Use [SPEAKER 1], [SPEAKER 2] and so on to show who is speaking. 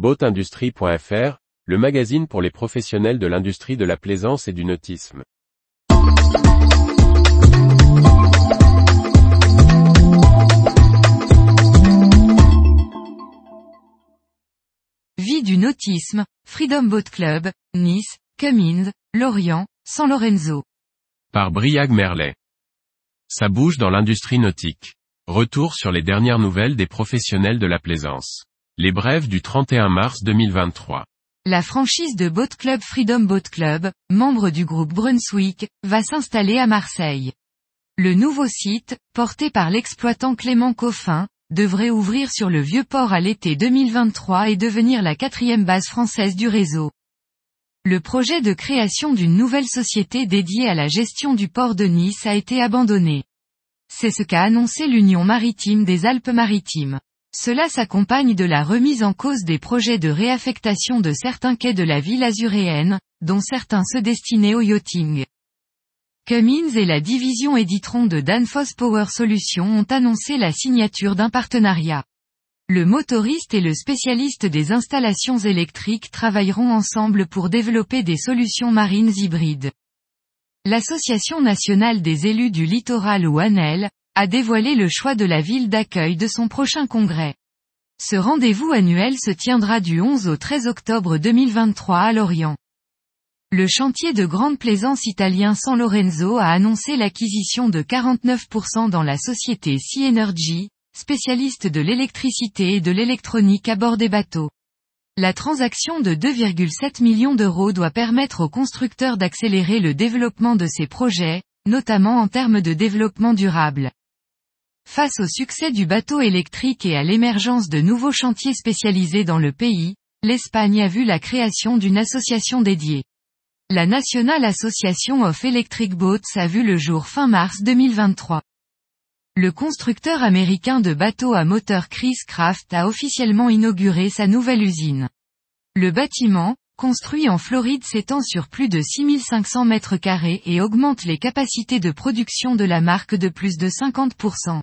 [SPEAKER 1] Boatindustrie.fr, le magazine pour les professionnels de l'industrie de la plaisance et du nautisme.
[SPEAKER 2] Vie du nautisme, Freedom Boat Club, Nice, Cummins, Lorient, San Lorenzo.
[SPEAKER 1] Par Briag Merlet. Ça bouge dans l'industrie nautique. Retour sur les dernières nouvelles des professionnels de la plaisance. Les brèves du 31 mars 2023.
[SPEAKER 2] La franchise de Boat Club Freedom Boat Club, membre du groupe Brunswick, va s'installer à Marseille. Le nouveau site, porté par l'exploitant Clément Coffin, devrait ouvrir sur le vieux port à l'été 2023 et devenir la quatrième base française du réseau. Le projet de création d'une nouvelle société dédiée à la gestion du port de Nice a été abandonné. C'est ce qu'a annoncé l'Union maritime des Alpes-Maritimes. Cela s'accompagne de la remise en cause des projets de réaffectation de certains quais de la ville azuréenne, dont certains se destinaient au yachting. Cummins et la division Editron de Danfoss Power Solutions ont annoncé la signature d'un partenariat. Le motoriste et le spécialiste des installations électriques travailleront ensemble pour développer des solutions marines hybrides. L'Association nationale des élus du littoral ou ANEL, a dévoilé le choix de la ville d'accueil de son prochain congrès. Ce rendez-vous annuel se tiendra du 11 au 13 octobre 2023 à Lorient. Le chantier de grande plaisance italien San Lorenzo a annoncé l'acquisition de 49% dans la société Sea Energy, spécialiste de l'électricité et de l'électronique à bord des bateaux. La transaction de 2,7 millions d'euros doit permettre aux constructeurs d'accélérer le développement de ces projets, notamment en termes de développement durable. Face au succès du bateau électrique et à l'émergence de nouveaux chantiers spécialisés dans le pays, l'Espagne a vu la création d'une association dédiée. La National Association of Electric Boats a vu le jour fin mars 2023. Le constructeur américain de bateaux à moteur Chris Craft a officiellement inauguré sa nouvelle usine. Le bâtiment, construit en Floride s'étend sur plus de 6500 mètres carrés et augmente les capacités de production de la marque de plus de 50%.